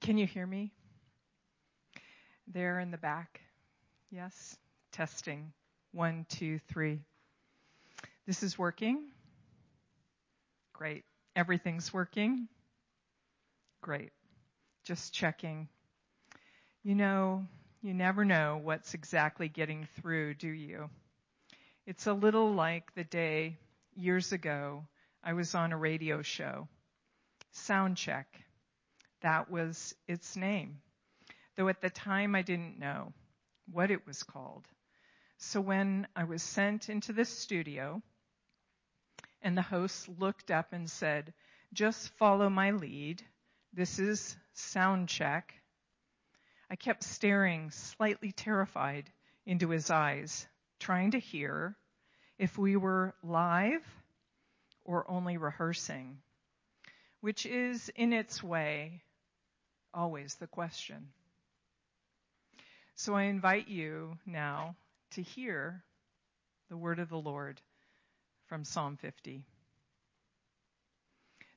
Can you hear me? There in the back? Yes? Testing. One, two, three. This is working? Great. Everything's working? Great. Just checking. You know, you never know what's exactly getting through, do you? It's a little like the day years ago I was on a radio show. Sound check. That was its name. Though at the time I didn't know what it was called. So when I was sent into the studio and the host looked up and said, just follow my lead. This is sound check. I kept staring, slightly terrified, into his eyes, trying to hear if we were live or only rehearsing, which is in its way always the question. So I invite you now to hear the word of the Lord from Psalm 50.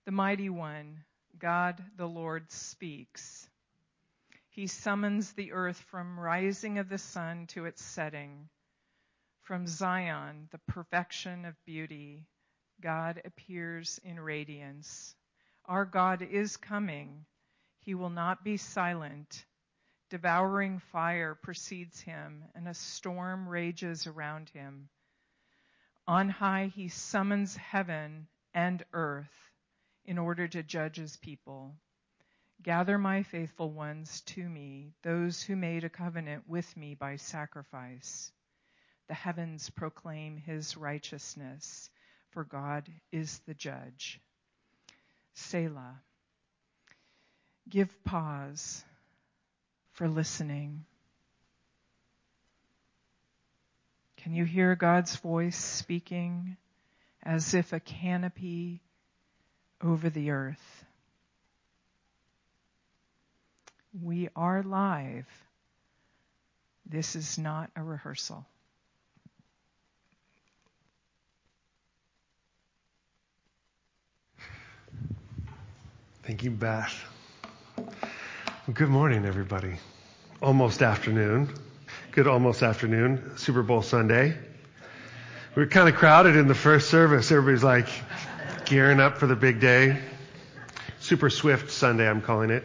The mighty one, God the Lord speaks. He summons the earth from rising of the sun to its setting. From Zion, the perfection of beauty, God appears in radiance. Our God is coming. He will not be silent. Devouring fire precedes him, and a storm rages around him. On high, he summons heaven and earth in order to judge his people. Gather my faithful ones to me, those who made a covenant with me by sacrifice. The heavens proclaim his righteousness, for God is the judge. Selah. Give pause for listening. Can you hear God's voice speaking as if a canopy over the earth? We are live. This is not a rehearsal. Thank you, Beth. Good morning, everybody. Almost afternoon. Good almost afternoon. Super Bowl Sunday. We were kind of crowded in the first service. Everybody's like gearing up for the big day. Super Swift Sunday, I'm calling it.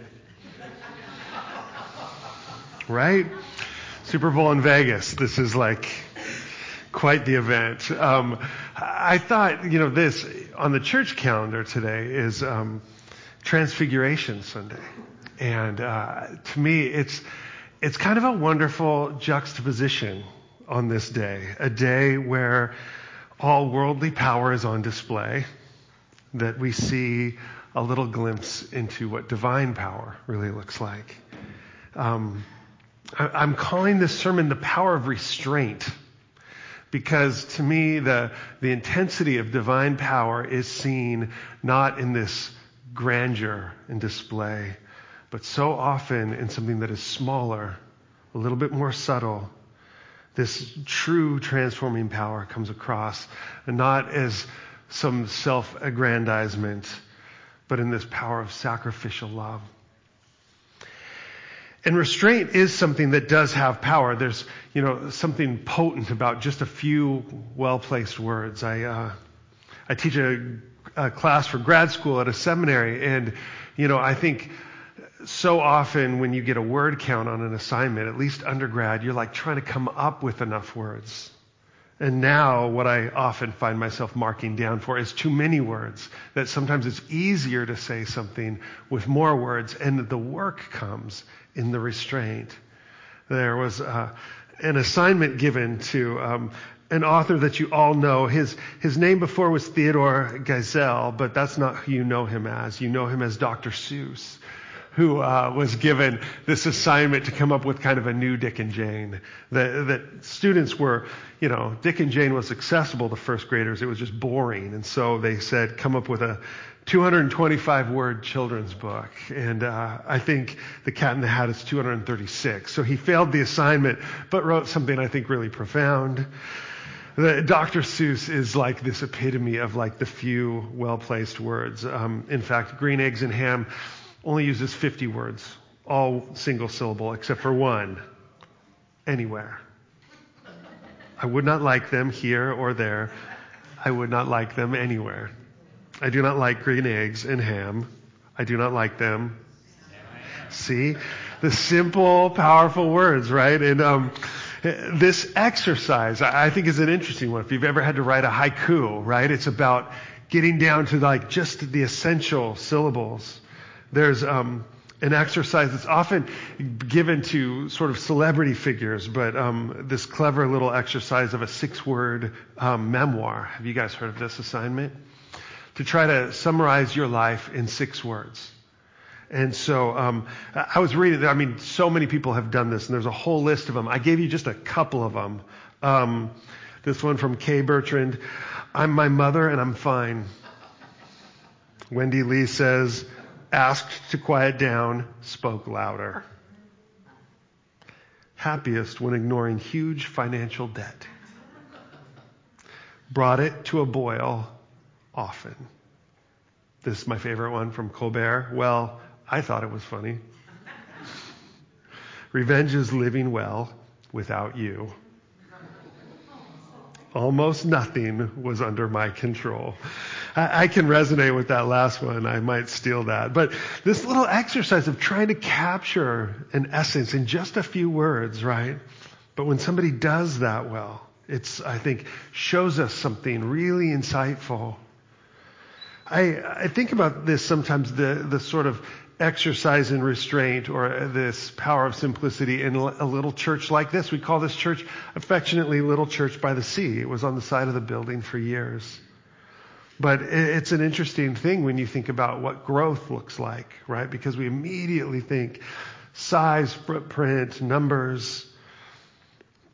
Right? Super Bowl in Vegas. This is like quite the event. Um, I thought, you know, this on the church calendar today is um, Transfiguration Sunday. And uh, to me, it's, it's kind of a wonderful juxtaposition on this day, a day where all worldly power is on display, that we see a little glimpse into what divine power really looks like. Um, I, am calling this sermon the power of restraint because to me the, the intensity of divine power is seen not in this grandeur and display, but so often in something that is smaller, a little bit more subtle. This true transforming power comes across, and not as some self aggrandizement, but in this power of sacrificial love. And restraint is something that does have power. There's, you know, something potent about just a few well-placed words. I, uh, I teach a a class for grad school at a seminary. And, you know, I think so often when you get a word count on an assignment, at least undergrad, you're like trying to come up with enough words. And now what I often find myself marking down for is too many words, that sometimes it's easier to say something with more words and the work comes in the restraint. There was uh, an assignment given to um, an author that you all know. His, his name before was Theodore Geisel, but that's not who you know him as. You know him as Dr. Seuss, who uh, was given this assignment to come up with kind of a new Dick and Jane. That, that students were, you know, Dick and Jane was accessible to first graders. It was just boring. And so they said, come up with a 225 word children's book. And uh, I think The Cat in the Hat is 236. So he failed the assignment, but wrote something I think really profound. The, Dr. Seuss is like this epitome of like the few well-placed words. Um, in fact, green eggs and ham only uses 50 words, all single syllable, except for one anywhere. I would not like them here or there. I would not like them anywhere. I do not like green eggs and ham. I do not like them. See? The simple, powerful words, right? And um, this exercise, I think, is an interesting one. If you've ever had to write a haiku, right? It's about getting down to like just the essential syllables. There's um, an exercise that's often given to sort of celebrity figures, but um, this clever little exercise of a six word um, memoir. Have you guys heard of this assignment? To try to summarize your life in six words. And so um, I was reading, I mean, so many people have done this, and there's a whole list of them. I gave you just a couple of them. Um, this one from Kay Bertrand I'm my mother, and I'm fine. Wendy Lee says, asked to quiet down, spoke louder. Happiest when ignoring huge financial debt. Brought it to a boil often. This is my favorite one from Colbert. Well, I thought it was funny. Revenge is living well without you. Almost nothing was under my control. I, I, can resonate with that last one. I might steal that. But this little exercise of trying to capture an essence in just a few words, right? But when somebody does that well, it's, I think, shows us something really insightful. I, I think about this sometimes, the, the sort of exercise in restraint or this power of simplicity in a little church like this. We call this church affectionately Little Church by the Sea. It was on the side of the building for years. But it's an interesting thing when you think about what growth looks like, right? Because we immediately think size, footprint, numbers.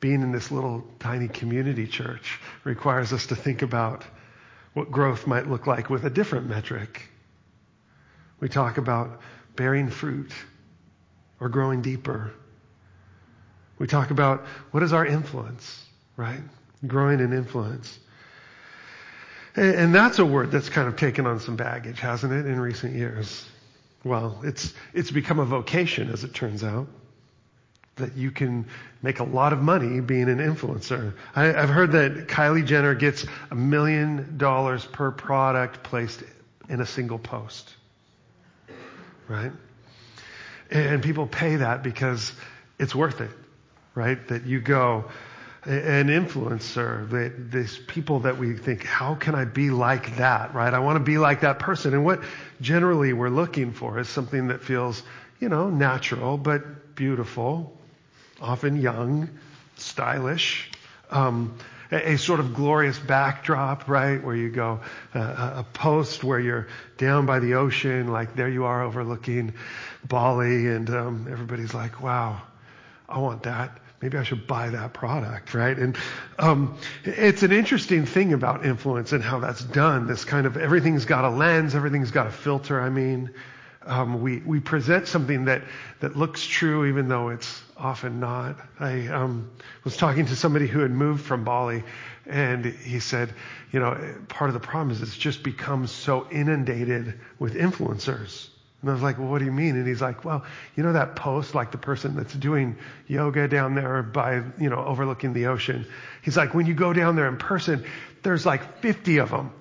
Being in this little tiny community church requires us to think about what growth might look like with a different metric. We talk about bearing fruit or growing deeper. We talk about what is our influence, right? Growing in influence. And that's a word that's kind of taken on some baggage, hasn't it, in recent years? Well, it's, it's become a vocation, as it turns out, that you can make a lot of money being an influencer. I, have heard that Kylie Jenner gets a million dollars per product placed in a single post right? And people pay that because it's worth it, right? That you go, an influencer, that these people that we think, how can I be like that, right? I want to be like that person. And what generally we're looking for is something that feels, you know, natural, but beautiful, often young, stylish, um, a, a, sort of glorious backdrop, right? Where you go, uh, a post where you're down by the ocean, like there you are overlooking Bali, and um, everybody's like, wow, I want that. Maybe I should buy that product, right? And um, it's an interesting thing about influence and how that's done. This kind of everything's got a lens, everything's got a filter. I mean, um, we we present something that that looks true even though it's often not. I um, was talking to somebody who had moved from Bali, and he said, you know, part of the problem is it's just become so inundated with influencers. And I was like, well, what do you mean? And he's like, well, you know that post, like the person that's doing yoga down there by, you know, overlooking the ocean. He's like, when you go down there in person, there's like 50 of them,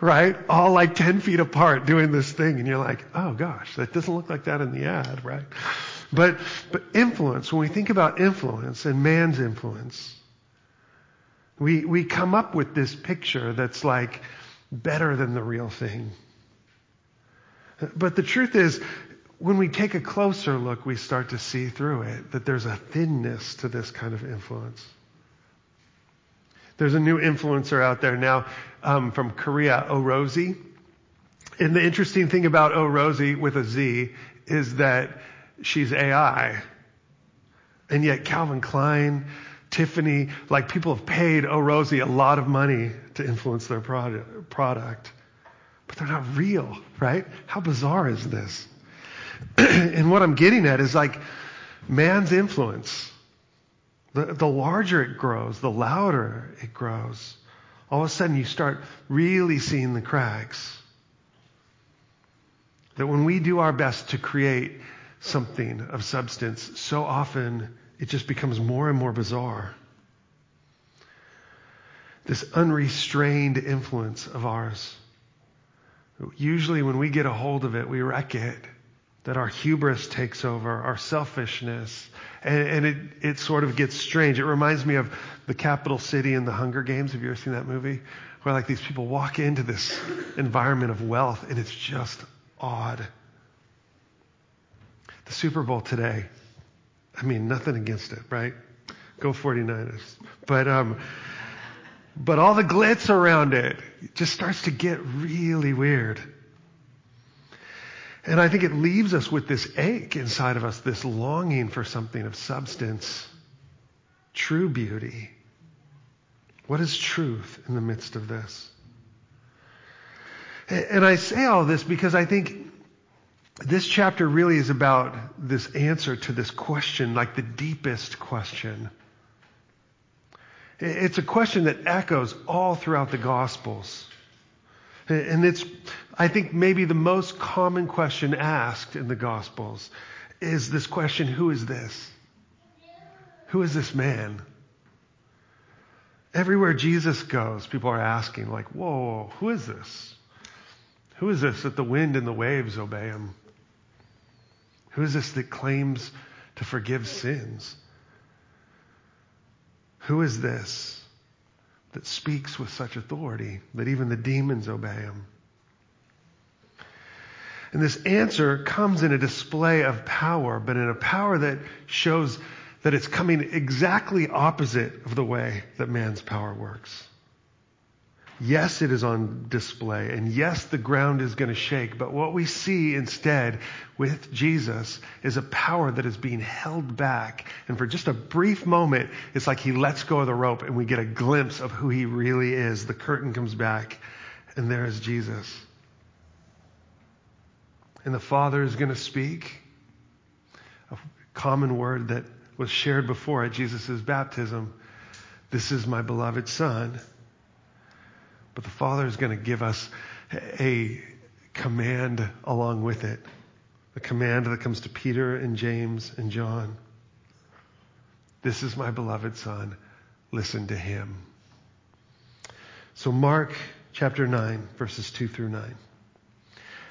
right? All like 10 feet apart doing this thing. And you're like, oh gosh, that doesn't look like that in the ad, right? But, but influence, when we think about influence and man's influence, we, we come up with this picture that's like better than the real thing. But the truth is, when we take a closer look, we start to see through it that there's a thinness to this kind of influence. There's a new influencer out there now um, from Korea, O Rosie. And the interesting thing about O Rosie with a Z is that she's AI. And yet Calvin Klein, Tiffany, like people have paid Rozy a lot of money to influence their product. But they're not real, right? How bizarre is this? and what I'm getting at is like man's influence. The, the larger it grows, the louder it grows. All of a sudden you start really seeing the cracks. That when we do our best to create something of substance, so often it just becomes more and more bizarre. This unrestrained influence of ours. Usually, when we get a hold of it, we wreck it. That our hubris takes over, our selfishness, and, and it, it sort of gets strange. It reminds me of the capital city in the Hunger Games. Have you ever seen that movie? Where like these people walk into this environment of wealth, and it's just odd. The Super Bowl today, I mean, nothing against it, right? Go 49ers. But, um, but all the glitz around it just starts to get really weird. And I think it leaves us with this ache inside of us, this longing for something of substance, true beauty. What is truth in the midst of this? And I say all this because I think this chapter really is about this answer to this question, like the deepest question. It's a question that echoes all throughout the Gospels. And it's, I think, maybe the most common question asked in the Gospels is this question Who is this? Who is this man? Everywhere Jesus goes, people are asking, like, whoa, who is this? Who is this that the wind and the waves obey him? Who is this that claims to forgive sins? Who is this that speaks with such authority that even the demons obey him? And this answer comes in a display of power, but in a power that shows that it's coming exactly opposite of the way that man's power works. Yes, it is on display, and yes, the ground is going to shake, but what we see instead with Jesus is a power that is being held back. And for just a brief moment, it's like he lets go of the rope and we get a glimpse of who he really is. The curtain comes back, and there is Jesus. And the Father is going to speak a common word that was shared before at Jesus' baptism. This is my beloved Son but the Father is going to give us a command along with it. A command that comes to Peter and James and John. This is my beloved Son. Listen to him. So, Mark chapter 9, verses 2 through 9.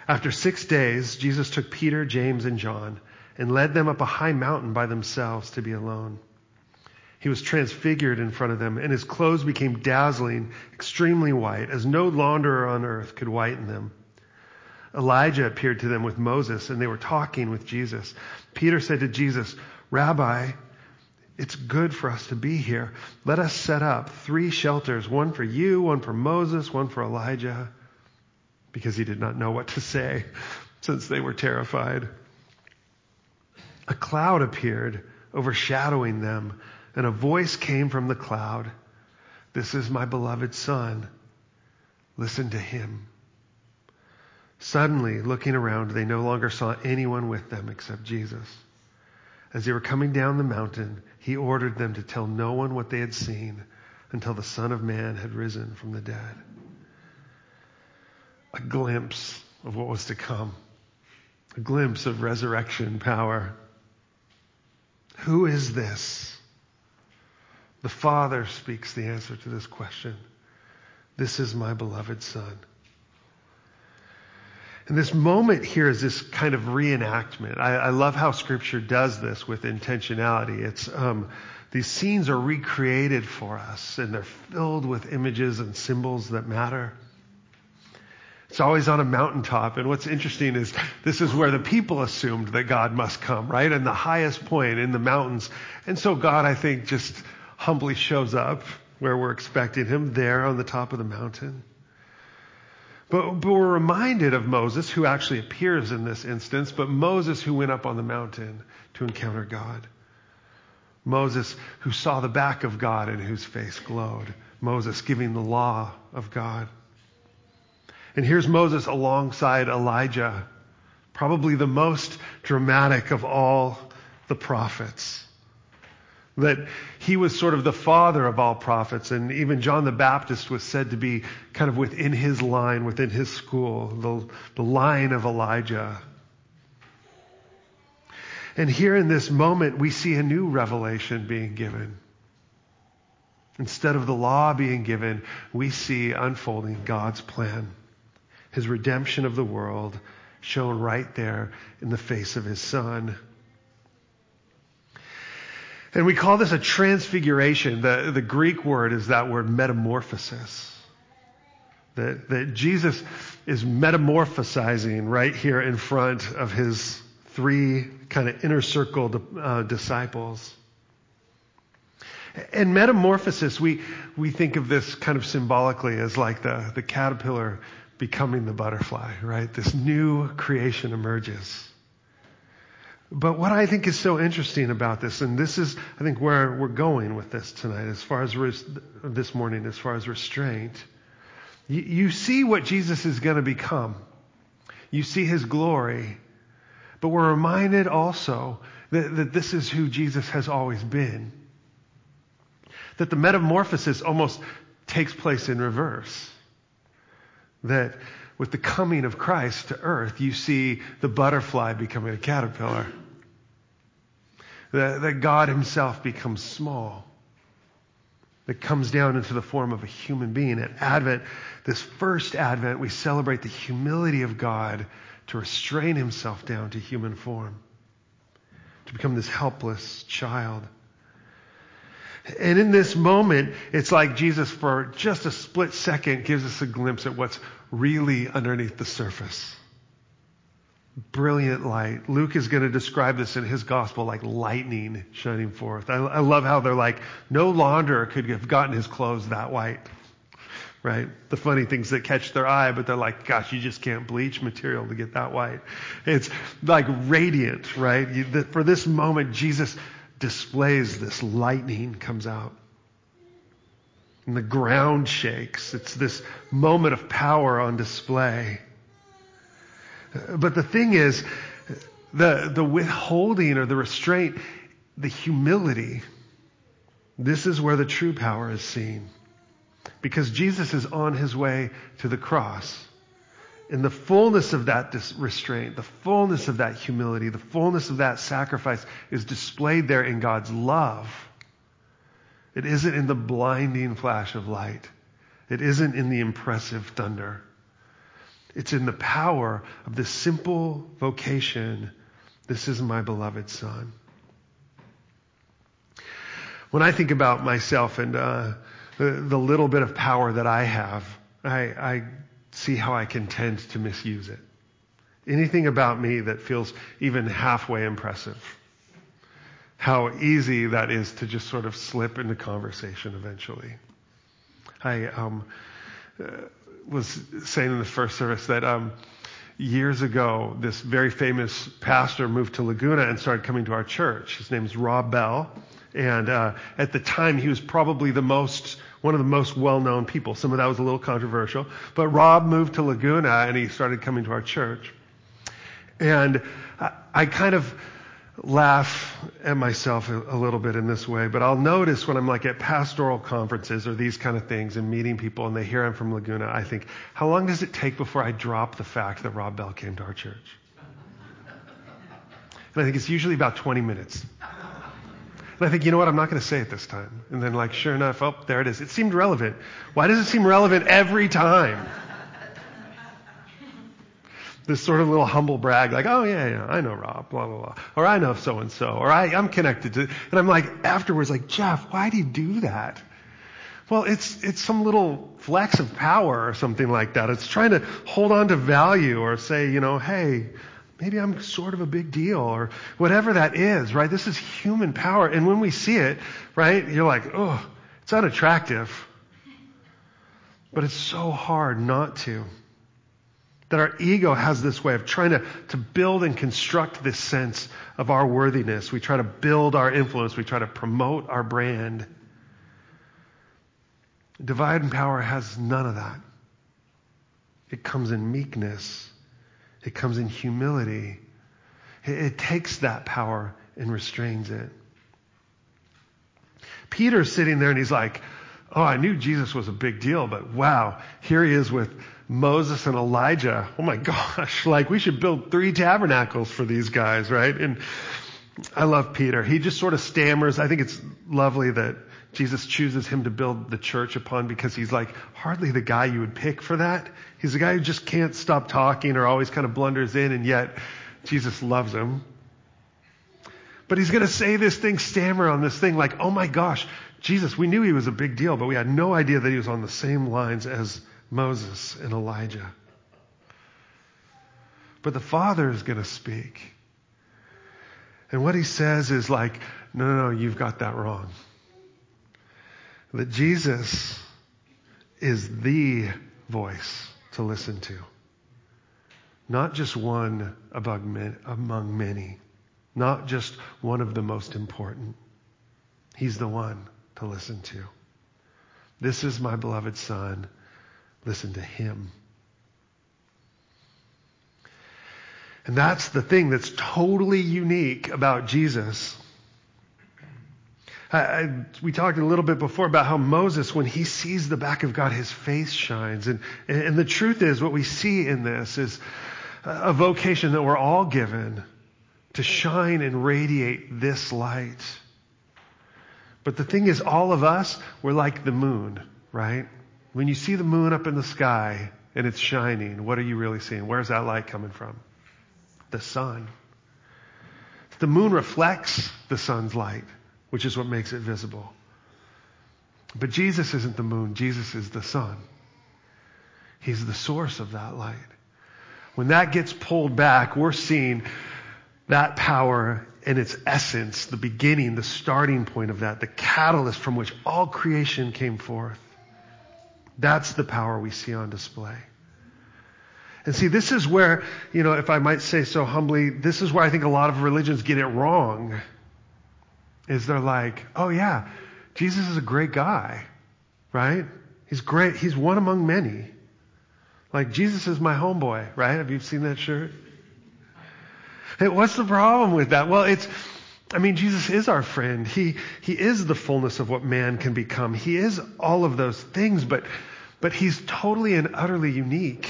After six days, Jesus took Peter, James, and John and led them up a high mountain by themselves to be alone. He was transfigured in front of them, and his clothes became dazzling, extremely white, as no launderer on earth could whiten them. Elijah appeared to them with Moses, and they were talking with Jesus. Peter said to Jesus, Rabbi, it's good for us to be here. Let us set up three shelters one for you, one for Moses, one for Elijah, because he did not know what to say since they were terrified. A cloud appeared, overshadowing them and a voice came from the cloud This is my beloved Son. Listen to him. Suddenly, looking around, they no longer saw anyone with them except Jesus. As they were coming down the mountain, he ordered them to tell no one what they had seen until the Son of Man had risen from the dead. A glimpse of what was to come, a glimpse of resurrection power. Who is this? The Father speaks the answer to this question. This is my beloved Son. And this moment here is this kind of reenactment. I, I love how Scripture does this with intentionality. It's um, these scenes are recreated for us, and they're filled with images and symbols that matter. It's always on a mountaintop. And what's interesting is this is where the people assumed that God must come, right? And the highest point in the mountains. And so God, I think, just humbly shows up where we're expecting him, there on the top of the mountain. But, but we're reminded of Moses, who actually appears in this instance, but Moses who went up on the mountain to encounter God. Moses who saw the back of God and whose face glowed. Moses giving the law of God. And here's Moses alongside Elijah, probably the most dramatic of all the prophets that he was sort of the father of all prophets, and even John the Baptist was said to be kind of within his line, within his school, the, the line of Elijah. And here in this moment, we see a new revelation being given. Instead of the law being given, we see unfolding God's plan, his redemption of the world shown right there in the face of his son. And we call this a transfiguration. The, the Greek word is that word metamorphosis. That, that Jesus is metamorphosizing right here in front of his three kind of inner circle uh, disciples. And metamorphosis, we, we think of this kind of symbolically as like the, the caterpillar becoming the butterfly, right? This new creation emerges. But what I think is so interesting about this, and this is, I think, where we're going with this tonight, as far as res- this morning, as far as restraint, you, you see what Jesus is going to become. You see his glory. But we're reminded also that, that this is who Jesus has always been. That the metamorphosis almost takes place in reverse. That with the coming of Christ to earth, you see the butterfly becoming a caterpillar that, that God Himself becomes small, that comes down into the form of a human being. At Advent, this first Advent, we celebrate the humility of God to restrain Himself down to human form, to become this helpless child. And in this moment, it's like Jesus, for just a split second, gives us a glimpse at what's really underneath the surface brilliant light. Luke is going to describe this in his gospel like lightning shining forth. I, I, love how they're like, no launderer could have gotten his clothes that white. Right? The funny things that catch their eye, but they're like, gosh, you just can't bleach material to get that white. It's like radiant, right? You, the, for this moment, Jesus displays this lightning comes out. And the ground shakes. It's this moment of power on display. But the thing is, the, the withholding or the restraint, the humility, this is where the true power is seen. Because Jesus is on his way to the cross. In the fullness of that restraint, the fullness of that humility, the fullness of that sacrifice is displayed there in God's love. It isn't in the blinding flash of light. It isn't in the impressive thunder. It's in the power of this simple vocation this is my beloved son. When I think about myself and uh, the, the, little bit of power that I have, I, I see how I can tend to misuse it. Anything about me that feels even halfway impressive, how easy that is to just sort of slip into conversation eventually. I um, was saying in the first service that um, years ago, this very famous pastor moved to Laguna and started coming to our church. His name is Rob Bell. And uh, at the time, he was probably the most, one of the most well-known people. Some of that was a little controversial. But Rob moved to Laguna and he started coming to our church. And I, I kind of laugh at myself a, a, little bit in this way, but I'll notice when I'm like at pastoral conferences or these kind of things and meeting people and they hear I'm from Laguna, I think, how long does it take before I drop the fact that Rob Bell came to our church? And I think it's usually about 20 minutes. And I think, you know what, I'm not going to say it this time. And then, like, sure enough, oh, there it is. It seemed relevant. Why does it seem relevant every time? This sort of little humble brag, like, oh yeah, yeah, I know Rob, blah, blah, blah. Or I know so and so, or I, I'm connected to, and I'm like, afterwards, like, Jeff, why do you do that? Well, it's, it's some little flex of power or something like that. It's trying to hold on to value or say, you know, hey, maybe I'm sort of a big deal or whatever that is, right? This is human power. And when we see it, right, you're like, oh, it's unattractive. But it's so hard not to that our ego has this way of trying to, to build and construct this sense of our worthiness. We try to build our influence. We try to promote our brand. Divine power has none of that. It comes in meekness. It comes in humility. It, it takes that power and restrains it. Peter's sitting there and he's like, Oh, I knew Jesus was a big deal, but wow, here he is with Moses and Elijah. Oh my gosh, like we should build three tabernacles for these guys, right? And I love Peter. He just sort of stammers. I think it's lovely that Jesus chooses him to build the church upon because he's like hardly the guy you would pick for that. He's the guy who just can't stop talking or always kind of blunders in and yet Jesus loves him. But he's going to say this thing, stammer on this thing like, oh my gosh, Jesus, we knew he was a big deal, but we had no idea that he was on the same lines as Moses and Elijah. But the Father is going to speak. And what he says is like, no, no, no, you've got that wrong. That Jesus is the voice to listen to. Not just one among many. Not just one of the most important. He's the one to listen to. This is my beloved Son. Listen to him. And that's the thing that's totally unique about Jesus. I, I, we talked a little bit before about how Moses, when he sees the back of God, his face shines. And, and the truth is, what we see in this is a vocation that we're all given to shine and radiate this light. But the thing is, all of us, we're like the moon, right? When you see the moon up in the sky and it's shining, what are you really seeing? Where's that light coming from? The sun. The moon reflects the sun's light, which is what makes it visible. But Jesus isn't the moon, Jesus is the sun. He's the source of that light. When that gets pulled back, we're seeing that power in its essence, the beginning, the starting point of that, the catalyst from which all creation came forth. That's the power we see on display. And see, this is where, you know, if I might say so humbly, this is where I think a lot of religions get it wrong. Is they're like, oh yeah, Jesus is a great guy, right? He's great. He's one among many. Like, Jesus is my homeboy, right? Have you seen that shirt? Hey, what's the problem with that? Well, it's, I mean, Jesus is our friend. He, he is the fullness of what man can become. He is all of those things, but, but he's totally and utterly unique.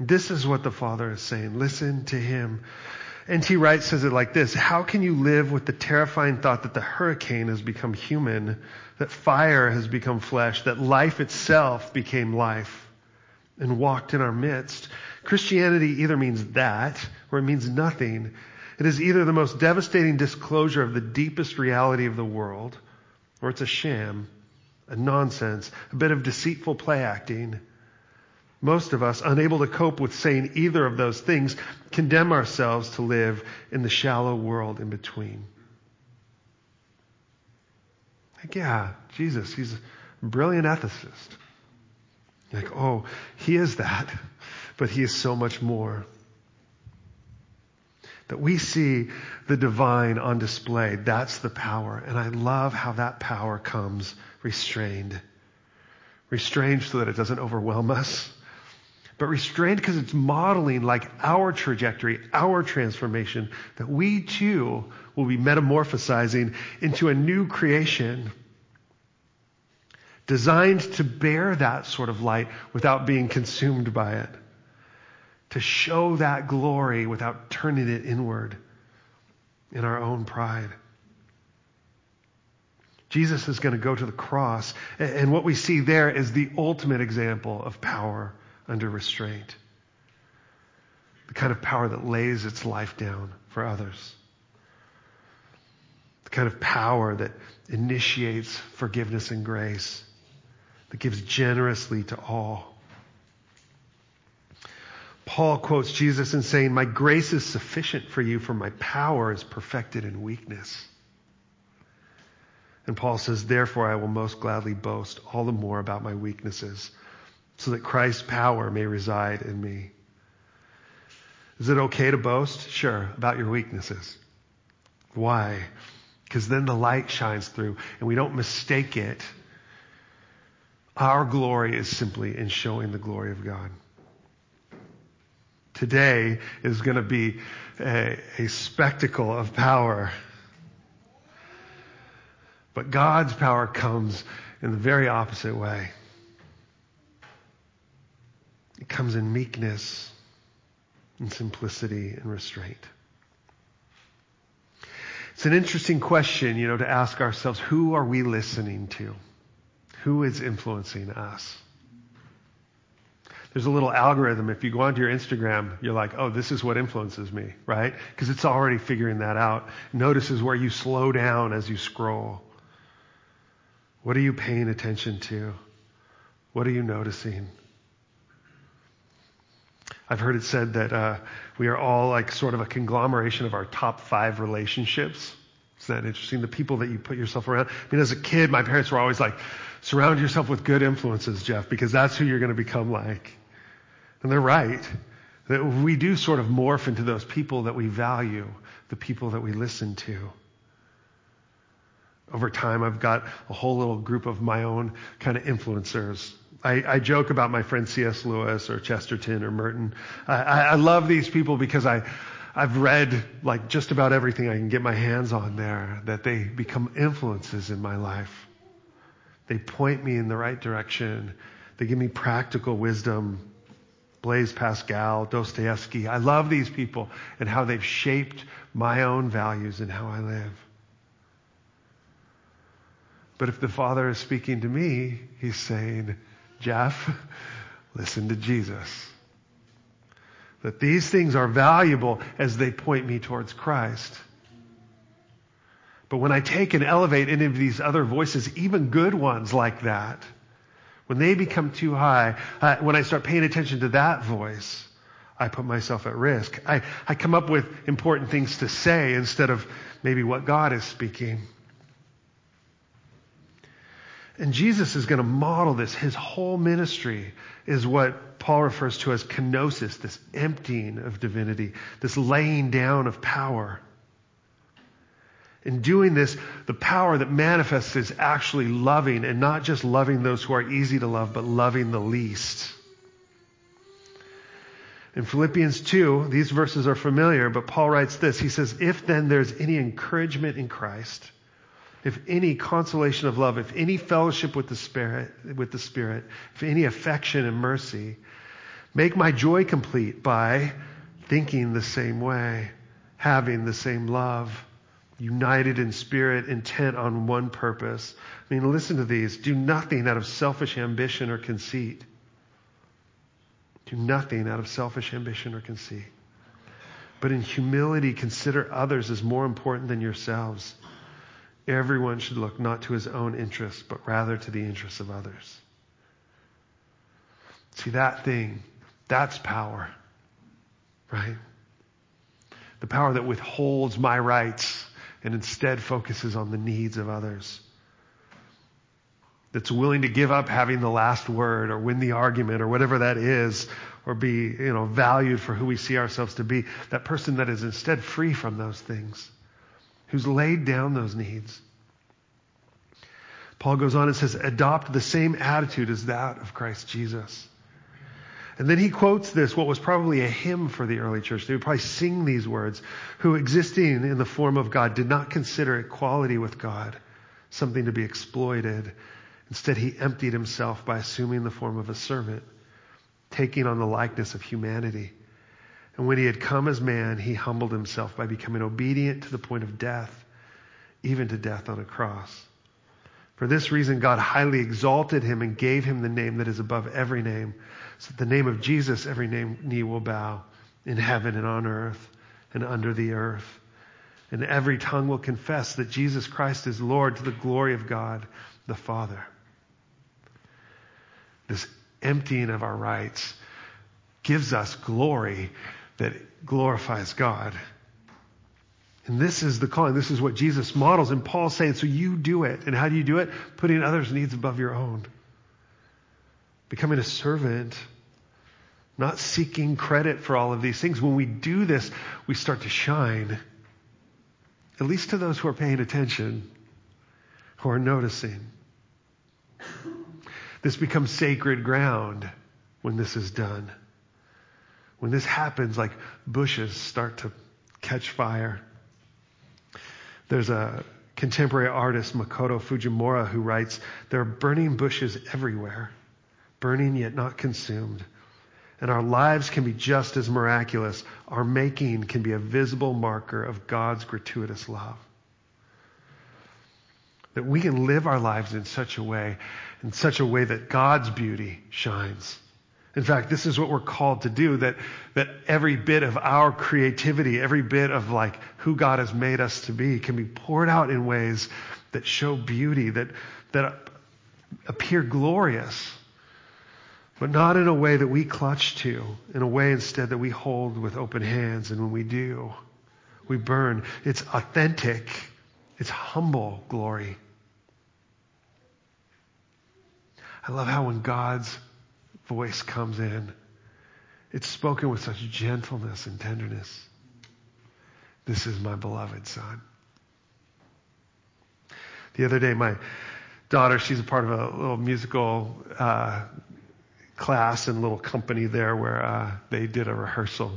This is what the Father is saying. Listen to him. N.T. Wright says it like this How can you live with the terrifying thought that the hurricane has become human, that fire has become flesh, that life itself became life and walked in our midst? Christianity either means that or it means nothing. It is either the most devastating disclosure of the deepest reality of the world, or it's a sham, a nonsense, a bit of deceitful play acting. Most of us, unable to cope with saying either of those things, condemn ourselves to live in the shallow world in between. Like, yeah, Jesus, he's a brilliant ethicist. Like, oh, he is that, but he is so much more. That we see the divine on display. That's the power. And I love how that power comes restrained. Restrained so that it doesn't overwhelm us but restrained because it's modeling like our trajectory, our transformation, that we too will be metamorphosizing into a new creation designed to bear that sort of light without being consumed by it, to show that glory without turning it inward in our own pride. Jesus is going to go to the cross, and what we see there is the ultimate example of power under restraint. The kind of power that lays its life down for others. The kind of power that initiates forgiveness and grace, that gives generously to all. Paul quotes Jesus in saying, My grace is sufficient for you, for my power is perfected in weakness. And Paul says, Therefore I will most gladly boast all the more about my weaknesses so that Christ's power may reside in me. Is it okay to boast? Sure, about your weaknesses. Why? Because then the light shines through and we don't mistake it. Our glory is simply in showing the glory of God. Today is going to be a, a spectacle of power. But God's power comes in the very opposite way. It comes in meekness and simplicity and restraint. It's an interesting question, you know, to ask ourselves, who are we listening to? Who is influencing us? There's a little algorithm. If you go onto your Instagram, you're like, oh, this is what influences me, right? Because it's already figuring that out. Notices where you slow down as you scroll. What are you paying attention to? What are you noticing? I've heard it said that uh, we are all like sort of a conglomeration of our top five relationships. Isn't that interesting? The people that you put yourself around. I mean, as a kid, my parents were always like, surround yourself with good influences, Jeff, because that's who you're going to become like. And they're right. That we do sort of morph into those people that we value, the people that we listen to. Over time, I've got a whole little group of my own kind of influencers I, I, joke about my friend C.S. Lewis or Chesterton or Merton. I, I, love these people because I, I've read like just about everything I can get my hands on there, that they become influences in my life. They point me in the right direction. They give me practical wisdom. Blaise Pascal, Dostoevsky. I love these people and how they've shaped my own values and how I live. But if the Father is speaking to me, He's saying, Jeff, listen to Jesus. That these things are valuable as they point me towards Christ. But when I take and elevate any of these other voices, even good ones like that, when they become too high, uh, when I start paying attention to that voice, I put myself at risk. I, I come up with important things to say instead of maybe what God is speaking. And Jesus is going to model this. His whole ministry is what Paul refers to as kenosis, this emptying of divinity, this laying down of power. In doing this, the power that manifests is actually loving, and not just loving those who are easy to love, but loving the least. In Philippians 2, these verses are familiar, but Paul writes this. He says, If then there's any encouragement in Christ, if any consolation of love, if any fellowship with the Spirit, with the Spirit, if any affection and mercy, make my joy complete by thinking the same way, having the same love, united in spirit, intent on one purpose. I mean, listen to these. Do nothing out of selfish ambition or conceit. Do nothing out of selfish ambition or conceit. But in humility, consider others as more important than yourselves. Everyone should look not to his own interests, but rather to the interests of others. See, that thing, that's power, right? The power that withholds my rights and instead focuses on the needs of others. That's willing to give up having the last word or win the argument or whatever that is or be, you know, valued for who we see ourselves to be. That person that is instead free from those things who's laid down those needs. Paul goes on and says, adopt the same attitude as that of Christ Jesus. And then he quotes this, what was probably a hymn for the early church. They would probably sing these words, who existing in the form of God did not consider equality with God something to be exploited. Instead, he emptied himself by assuming the form of a servant, taking on the likeness of humanity. And when he had come as man, he humbled himself by becoming obedient to the point of death, even to death on a cross. For this reason, God highly exalted him and gave him the name that is above every name, so the name of Jesus every name, knee will bow in heaven and on earth and under the earth. And every tongue will confess that Jesus Christ is Lord to the glory of God the Father. This emptying of our rights gives us glory that glorifies God. And this is the calling. This is what Jesus models. And Paul's saying, so you do it. And how do you do it? Putting others' needs above your own. Becoming a servant. Not seeking credit for all of these things. When we do this, we start to shine. At least to those who are paying attention, who are noticing. This becomes sacred ground when this is done. When this happens, like bushes start to catch fire. There's a contemporary artist Makoto Fujimura, who writes, There are burning bushes everywhere, burning yet not consumed. And our lives can be just as miraculous. Our making can be a visible marker of God's gratuitous love. That we can live our lives in such a way, in such a way that God's beauty shines. In fact, this is what we're called to do, that, that every bit of our creativity, every bit of like who God has made us to be can be poured out in ways that show beauty, that, that appear glorious, but not in a way that we clutch to, in a way instead that we hold with open hands. And when we do, we burn. It's authentic. It's humble glory. I love how when God's voice comes in. It's spoken with such gentleness and tenderness. This is my beloved son. The other day, my daughter, she's a part of a little musical uh, class and little company there where uh, they did a rehearsal.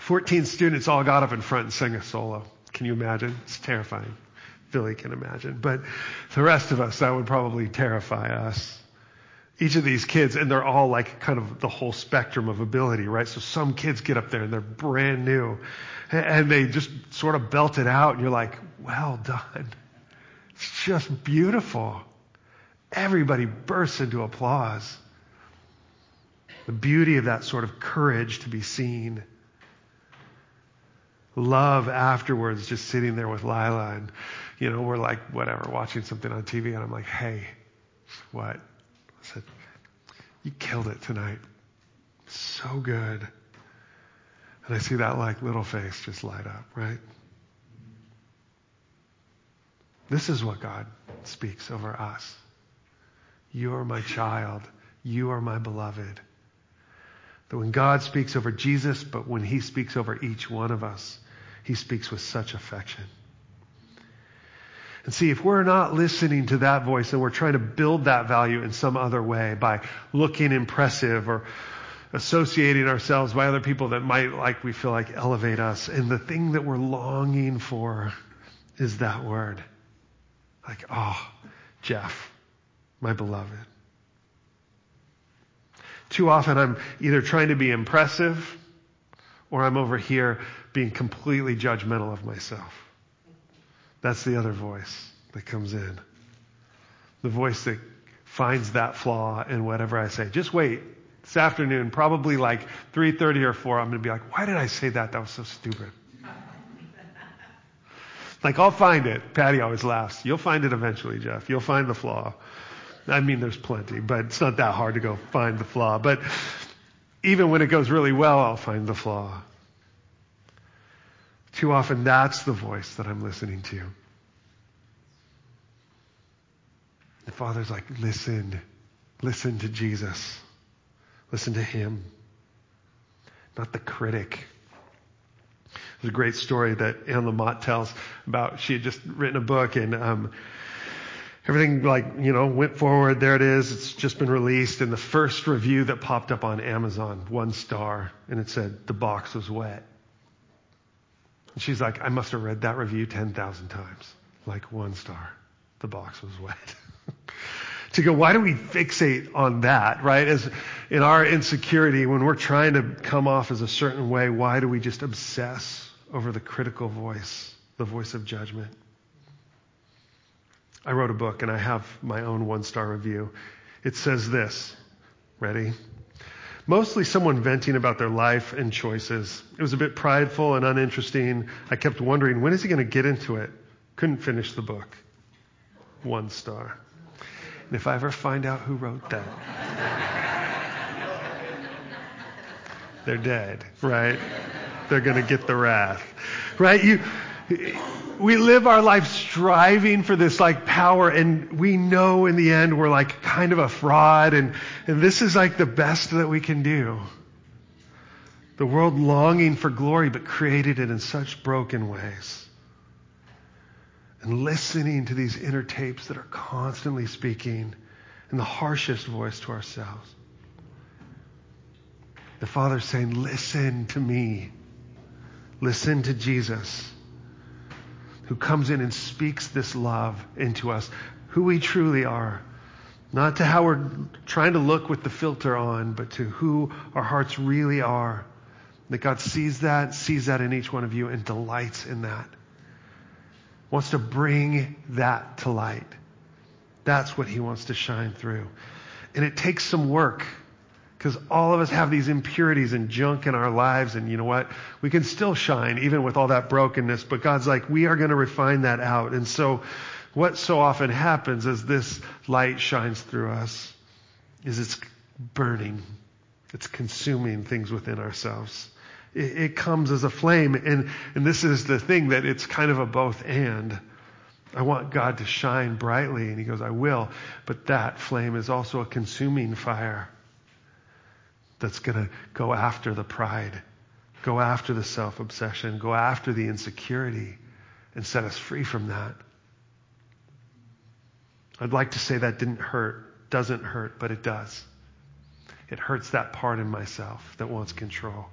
14 students all got up in front and sang a solo. Can you imagine? It's terrifying. Philly can imagine. But the rest of us, that would probably terrify us each of these kids, and they're all like kind of the whole spectrum of ability, right? So some kids get up there and they're brand new and they just sort of belt it out and you're like, well done. It's just beautiful. Everybody bursts into applause. The beauty of that sort of courage to be seen. Love afterwards, just sitting there with Lila and, you know, we're like, whatever, watching something on TV and I'm like, hey, what? I said, You killed it tonight. So good. And I see that like little face just light up, right? This is what God speaks over us. You are my child. You are my beloved. That when God speaks over Jesus, but when he speaks over each one of us, he speaks with such affection. And see, if we're not listening to that voice and we're trying to build that value in some other way by looking impressive or associating ourselves by other people that might, like we feel like, elevate us, and the thing that we're longing for is that word. Like, oh, Jeff, my beloved. Too often I'm either trying to be impressive or I'm over here being completely judgmental of myself. That's the other voice that comes in. The voice that finds that flaw in whatever I say. Just wait. This afternoon, probably like 3.30 or 4, I'm going to be like, why did I say that? That was so stupid. like, I'll find it. Patty always laughs. You'll find it eventually, Jeff. You'll find the flaw. I mean, there's plenty, but it's not that hard to go find the flaw. But even when it goes really well, I'll find the flaw. Too often, that's the voice that I'm listening to. The Father's like, listen, listen to Jesus. Listen to Him, not the critic. There's a great story that Anne Lamott tells about she had just written a book and um, everything like you know went forward. There it is. It's just been released, and the first review that popped up on Amazon, one star, and it said the box was wet. And she's like, I must have read that review 10,000 times. Like one star. The box was wet. to go, why do we fixate on that, right? As in our insecurity, when we're trying to come off as a certain way, why do we just obsess over the critical voice, the voice of judgment? I wrote a book and I have my own one star review. It says this. Ready? mostly someone venting about their life and choices. It was a bit prideful and uninteresting. I kept wondering, when is he going to get into it? Couldn't finish the book. One star. And if I ever find out who wrote that, they're dead, right? They're going to get the wrath, right? You, we live our life striving for this like power and we know in the end we're like kind of a fraud and, and this is like the best that we can do. The world longing for glory but created it in such broken ways. And listening to these inner tapes that are constantly speaking in the harshest voice to ourselves. The Father's saying, listen to me. Listen to Jesus. Who comes in and speaks this love into us, who we truly are. Not to how we're trying to look with the filter on, but to who our hearts really are. That God sees that, sees that in each one of you, and delights in that. Wants to bring that to light. That's what He wants to shine through. And it takes some work because all of us have these impurities and junk in our lives. And you know what? We can still shine even with all that brokenness. But God's like, we are going to refine that out. And so what so often happens as this light shines through us is it's burning. It's consuming things within ourselves. It, it comes as a flame. And, and this is the thing that it's kind of a both and. I want God to shine brightly. And he goes, I will. But that flame is also a consuming fire that's going to go after the pride, go after the self obsession, go after the insecurity, and set us free from that. I'd like to say that didn't hurt, doesn't hurt, but it does. It hurts that part in myself that wants control.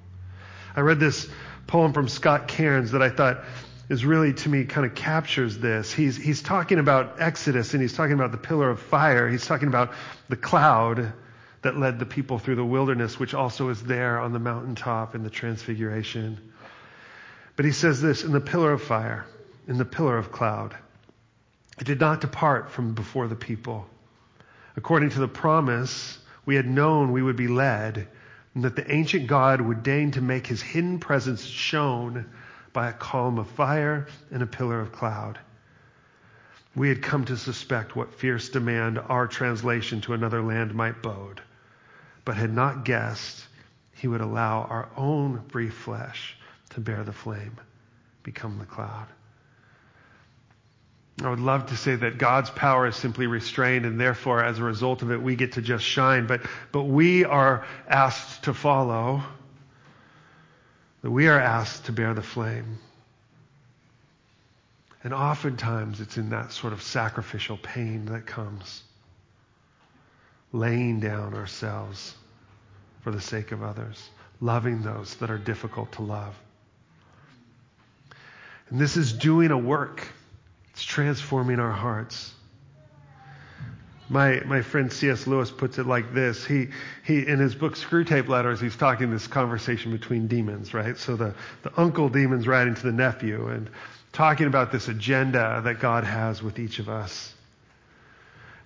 I read this poem from Scott Cairns that I thought is really to me kind of captures this. He's, he's talking about Exodus and he's talking about the pillar of fire. He's talking about the cloud that led the people through the wilderness, which also is there on the mountaintop in the transfiguration. But he says this in the pillar of fire, in the pillar of cloud. It did not depart from before the people. According to the promise, we had known we would be led, and that the ancient God would deign to make his hidden presence shown by a column of fire and a pillar of cloud. We had come to suspect what fierce demand our translation to another land might bode, but had not guessed he would allow our own brief flesh to bear the flame, become the cloud. I would love to say that God's power is simply restrained and therefore as a result of it we get to just shine, but, but we are asked to follow that we are asked to bear the flame. And oftentimes it's in that sort of sacrificial pain that comes. Laying down ourselves for the sake of others, loving those that are difficult to love. And this is doing a work. It's transforming our hearts. My, my friend C.S. Lewis puts it like this. He, he, in his book Screwtape Letters, he's talking this conversation between demons, right? So the, the uncle demon's writing to the nephew and talking about this agenda that God has with each of us.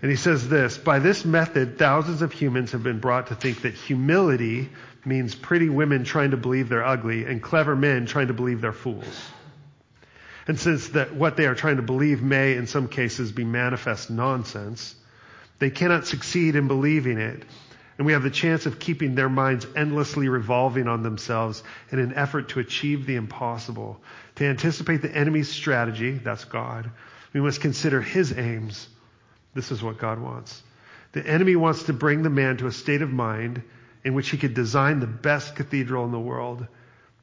And he says this, by this method, thousands of humans have been brought to think that humility means pretty women trying to believe they're ugly and clever men trying to believe they're fools. And since that what they are trying to believe may in some cases be manifest nonsense, they cannot succeed in believing it. And we have the chance of keeping their minds endlessly revolving on themselves in an effort to achieve the impossible. To anticipate the enemy's strategy, that's God, we must consider his aims. This is what God wants. The enemy wants to bring the man to a state of mind in which he could design the best cathedral in the world,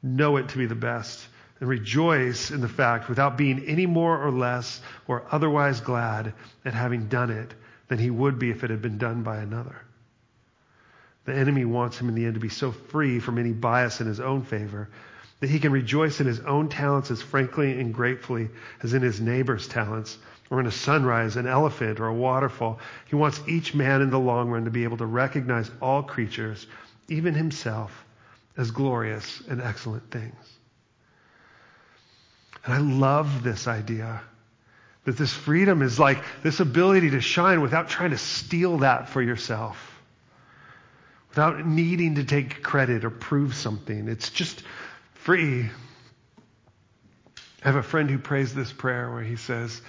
know it to be the best, and rejoice in the fact without being any more or less or otherwise glad at having done it than he would be if it had been done by another. The enemy wants him in the end to be so free from any bias in his own favor that he can rejoice in his own talents as frankly and gratefully as in his neighbor's talents, or in a sunrise, an elephant, or a waterfall. He wants each man in the long run to be able to recognize all creatures, even himself, as glorious and excellent things. And I love this idea that this freedom is like this ability to shine without trying to steal that for yourself, without needing to take credit or prove something. It's just free. I have a friend who prays this prayer where he says,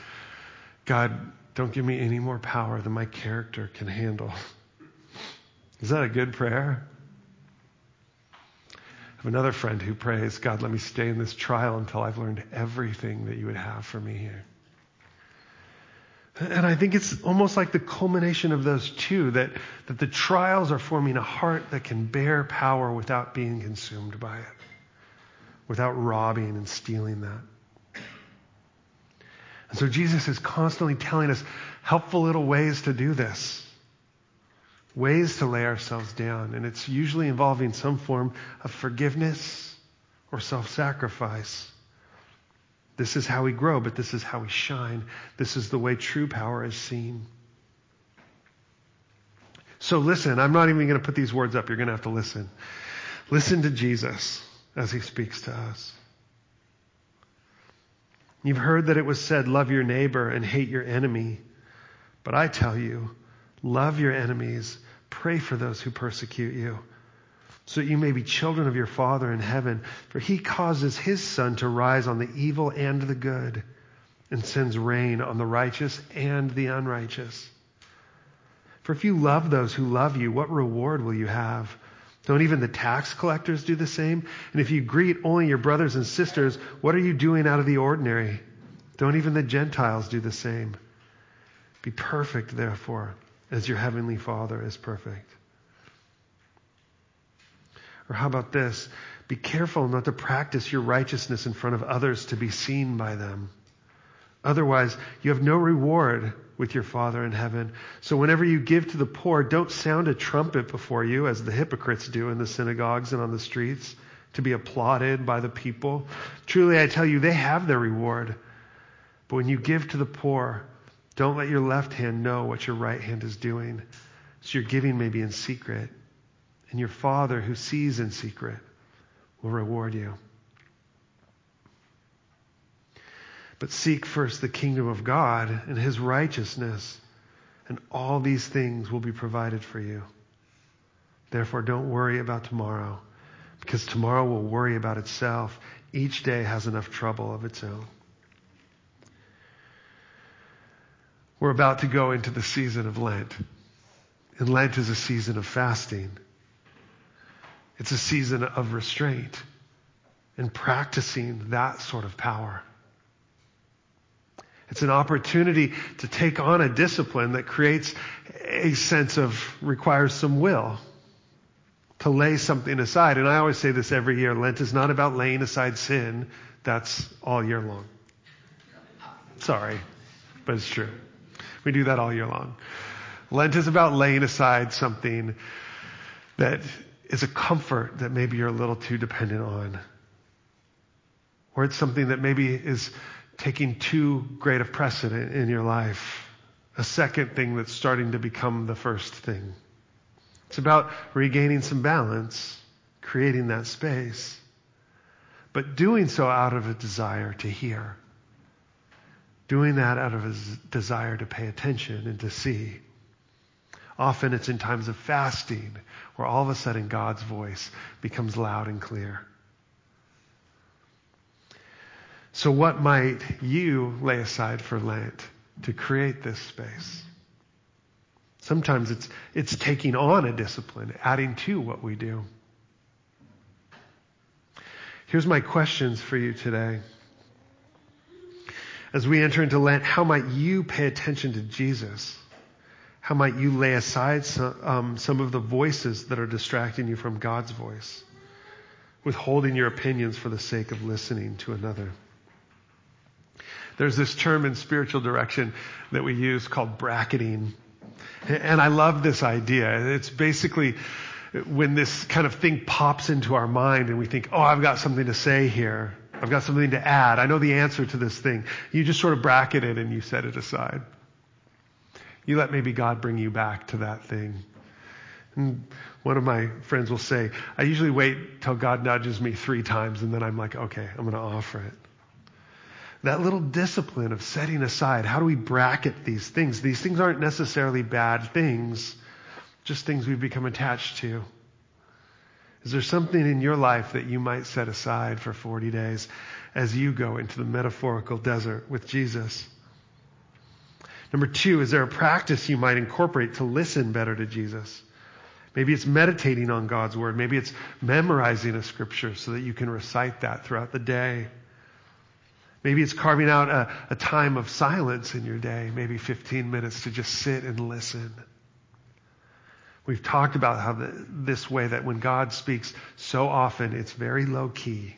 God, don't give me any more power than my character can handle. Is that a good prayer? I have another friend who prays, God, let me stay in this trial until I've learned everything that you would have for me here. And I think it's almost like the culmination of those two that, that the trials are forming a heart that can bear power without being consumed by it, without robbing and stealing that. And so Jesus is constantly telling us helpful little ways to do this, ways to lay ourselves down. And it's usually involving some form of forgiveness or self sacrifice. This is how we grow, but this is how we shine. This is the way true power is seen. So listen, I'm not even going to put these words up. You're going to have to listen. Listen to Jesus as he speaks to us. You've heard that it was said, love your neighbor and hate your enemy. But I tell you, love your enemies, pray for those who persecute you, so that you may be children of your Father in heaven. For he causes his sun to rise on the evil and the good, and sends rain on the righteous and the unrighteous. For if you love those who love you, what reward will you have? Don't even the tax collectors do the same? And if you greet only your brothers and sisters, what are you doing out of the ordinary? Don't even the Gentiles do the same? Be perfect, therefore, as your heavenly Father is perfect. Or how about this? Be careful not to practice your righteousness in front of others to be seen by them. Otherwise, you have no reward with your Father in heaven. So whenever you give to the poor, don't sound a trumpet before you, as the hypocrites do in the synagogues and on the streets, to be applauded by the people. Truly, I tell you, they have their reward. But when you give to the poor, don't let your left hand know what your right hand is doing, so your giving may be in secret. And your Father who sees in secret will reward you. But seek first the kingdom of God and his righteousness, and all these things will be provided for you. Therefore, don't worry about tomorrow, because tomorrow will worry about itself. Each day has enough trouble of its own. We're about to go into the season of Lent. And Lent is a season of fasting. It's a season of restraint and practicing that sort of power. It's an opportunity to take on a discipline that creates a sense of, requires some will to lay something aside. And I always say this every year Lent is not about laying aside sin, that's all year long. Sorry, but it's true. We do that all year long. Lent is about laying aside something that is a comfort that maybe you're a little too dependent on. Or it's something that maybe is taking too great a precedent in your life. A second thing that's starting to become the first thing. It's about regaining some balance, creating that space, but doing so out of a desire to hear. Doing that out of a desire to pay attention and to see. Often it's in times of fasting where all of a sudden God's voice becomes loud and clear. So, what might you lay aside for Lent to create this space? Sometimes it's, it's taking on a discipline, adding to what we do. Here's my questions for you today. As we enter into Lent, how might you pay attention to Jesus? How might you lay aside some, um, some of the voices that are distracting you from God's voice, withholding your opinions for the sake of listening to another? There's this term in spiritual direction that we use called bracketing. And I love this idea. It's basically when this kind of thing pops into our mind and we think, oh, I've got something to say here. I've got something to add. I know the answer to this thing. You just sort of bracket it and you set it aside. You let maybe God bring you back to that thing. And one of my friends will say, I usually wait till God nudges me three times and then I'm like, okay, I'm going to offer it that little discipline of setting aside how do we bracket these things? These things aren't necessarily bad things, just things we've become attached to. Is there something in your life that you might set aside for 40 days as you go into the metaphorical desert with Jesus? Number two, is there a practice you might incorporate to listen better to Jesus? Maybe it's meditating on God's word. Maybe it's memorizing a scripture so that you can recite that throughout the day. Maybe it's carving out a, a time of silence in your day, maybe 15 minutes to just sit and listen. We've talked about how the, this way that when God speaks so often, it's very low key.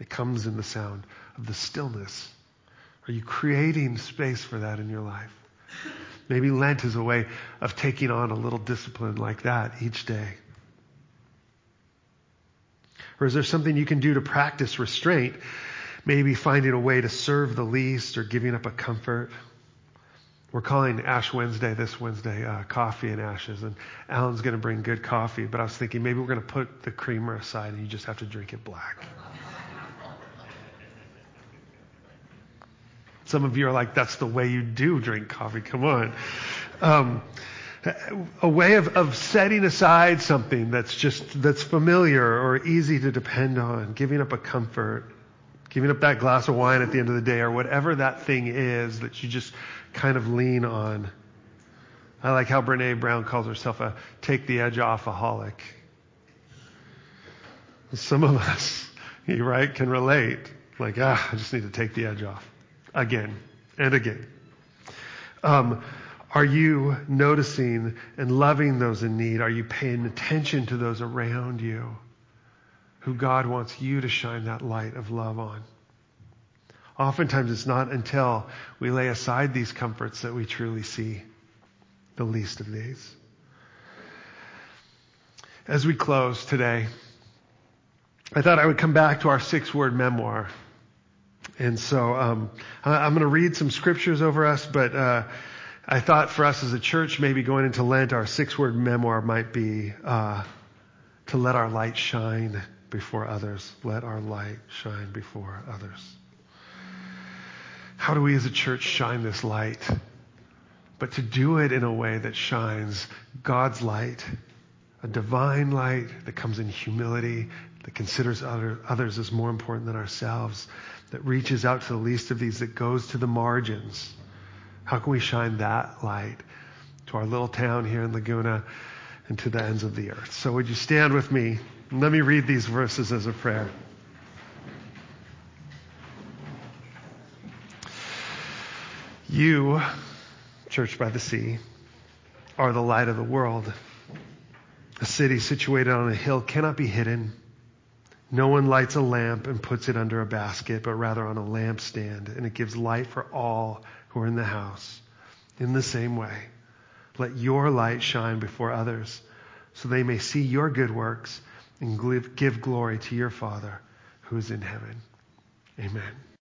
It comes in the sound of the stillness. Are you creating space for that in your life? Maybe Lent is a way of taking on a little discipline like that each day. Or is there something you can do to practice restraint maybe finding a way to serve the least or giving up a comfort. We're calling Ash Wednesday this Wednesday uh, coffee and ashes, and Alan's going to bring good coffee. But I was thinking maybe we're going to put the creamer aside and you just have to drink it black. Some of you are like, that's the way you do drink coffee. Come on. Um, a way of, of setting aside something that's just that's familiar or easy to depend on, giving up a comfort, giving up that glass of wine at the end of the day, or whatever that thing is that you just kind of lean on. I like how Brene Brown calls herself a take the edge off aholic. Some of us, you right, can relate. Like, ah, I just need to take the edge off again and again. Um, are you noticing and loving those in need? Are you paying attention to those around you who God wants you to shine that light of love on? Oftentimes it's not until we lay aside these comforts that we truly see the least of these. As we close today, I thought I would come back to our six word memoir. And so um, I'm going to read some scriptures over us, but uh, I thought for us as a church, maybe going into Lent, our six word memoir might be uh, to let our light shine before others. Let our light shine before others. How do we as a church shine this light? But to do it in a way that shines God's light, a divine light that comes in humility, that considers other, others as more important than ourselves, that reaches out to the least of these, that goes to the margins how can we shine that light to our little town here in Laguna and to the ends of the earth? So, would you stand with me? Let me read these verses as a prayer. You, Church by the Sea, are the light of the world. A city situated on a hill cannot be hidden. No one lights a lamp and puts it under a basket, but rather on a lampstand, and it gives light for all who are in the house. In the same way, let your light shine before others so they may see your good works and give glory to your Father who is in heaven. Amen.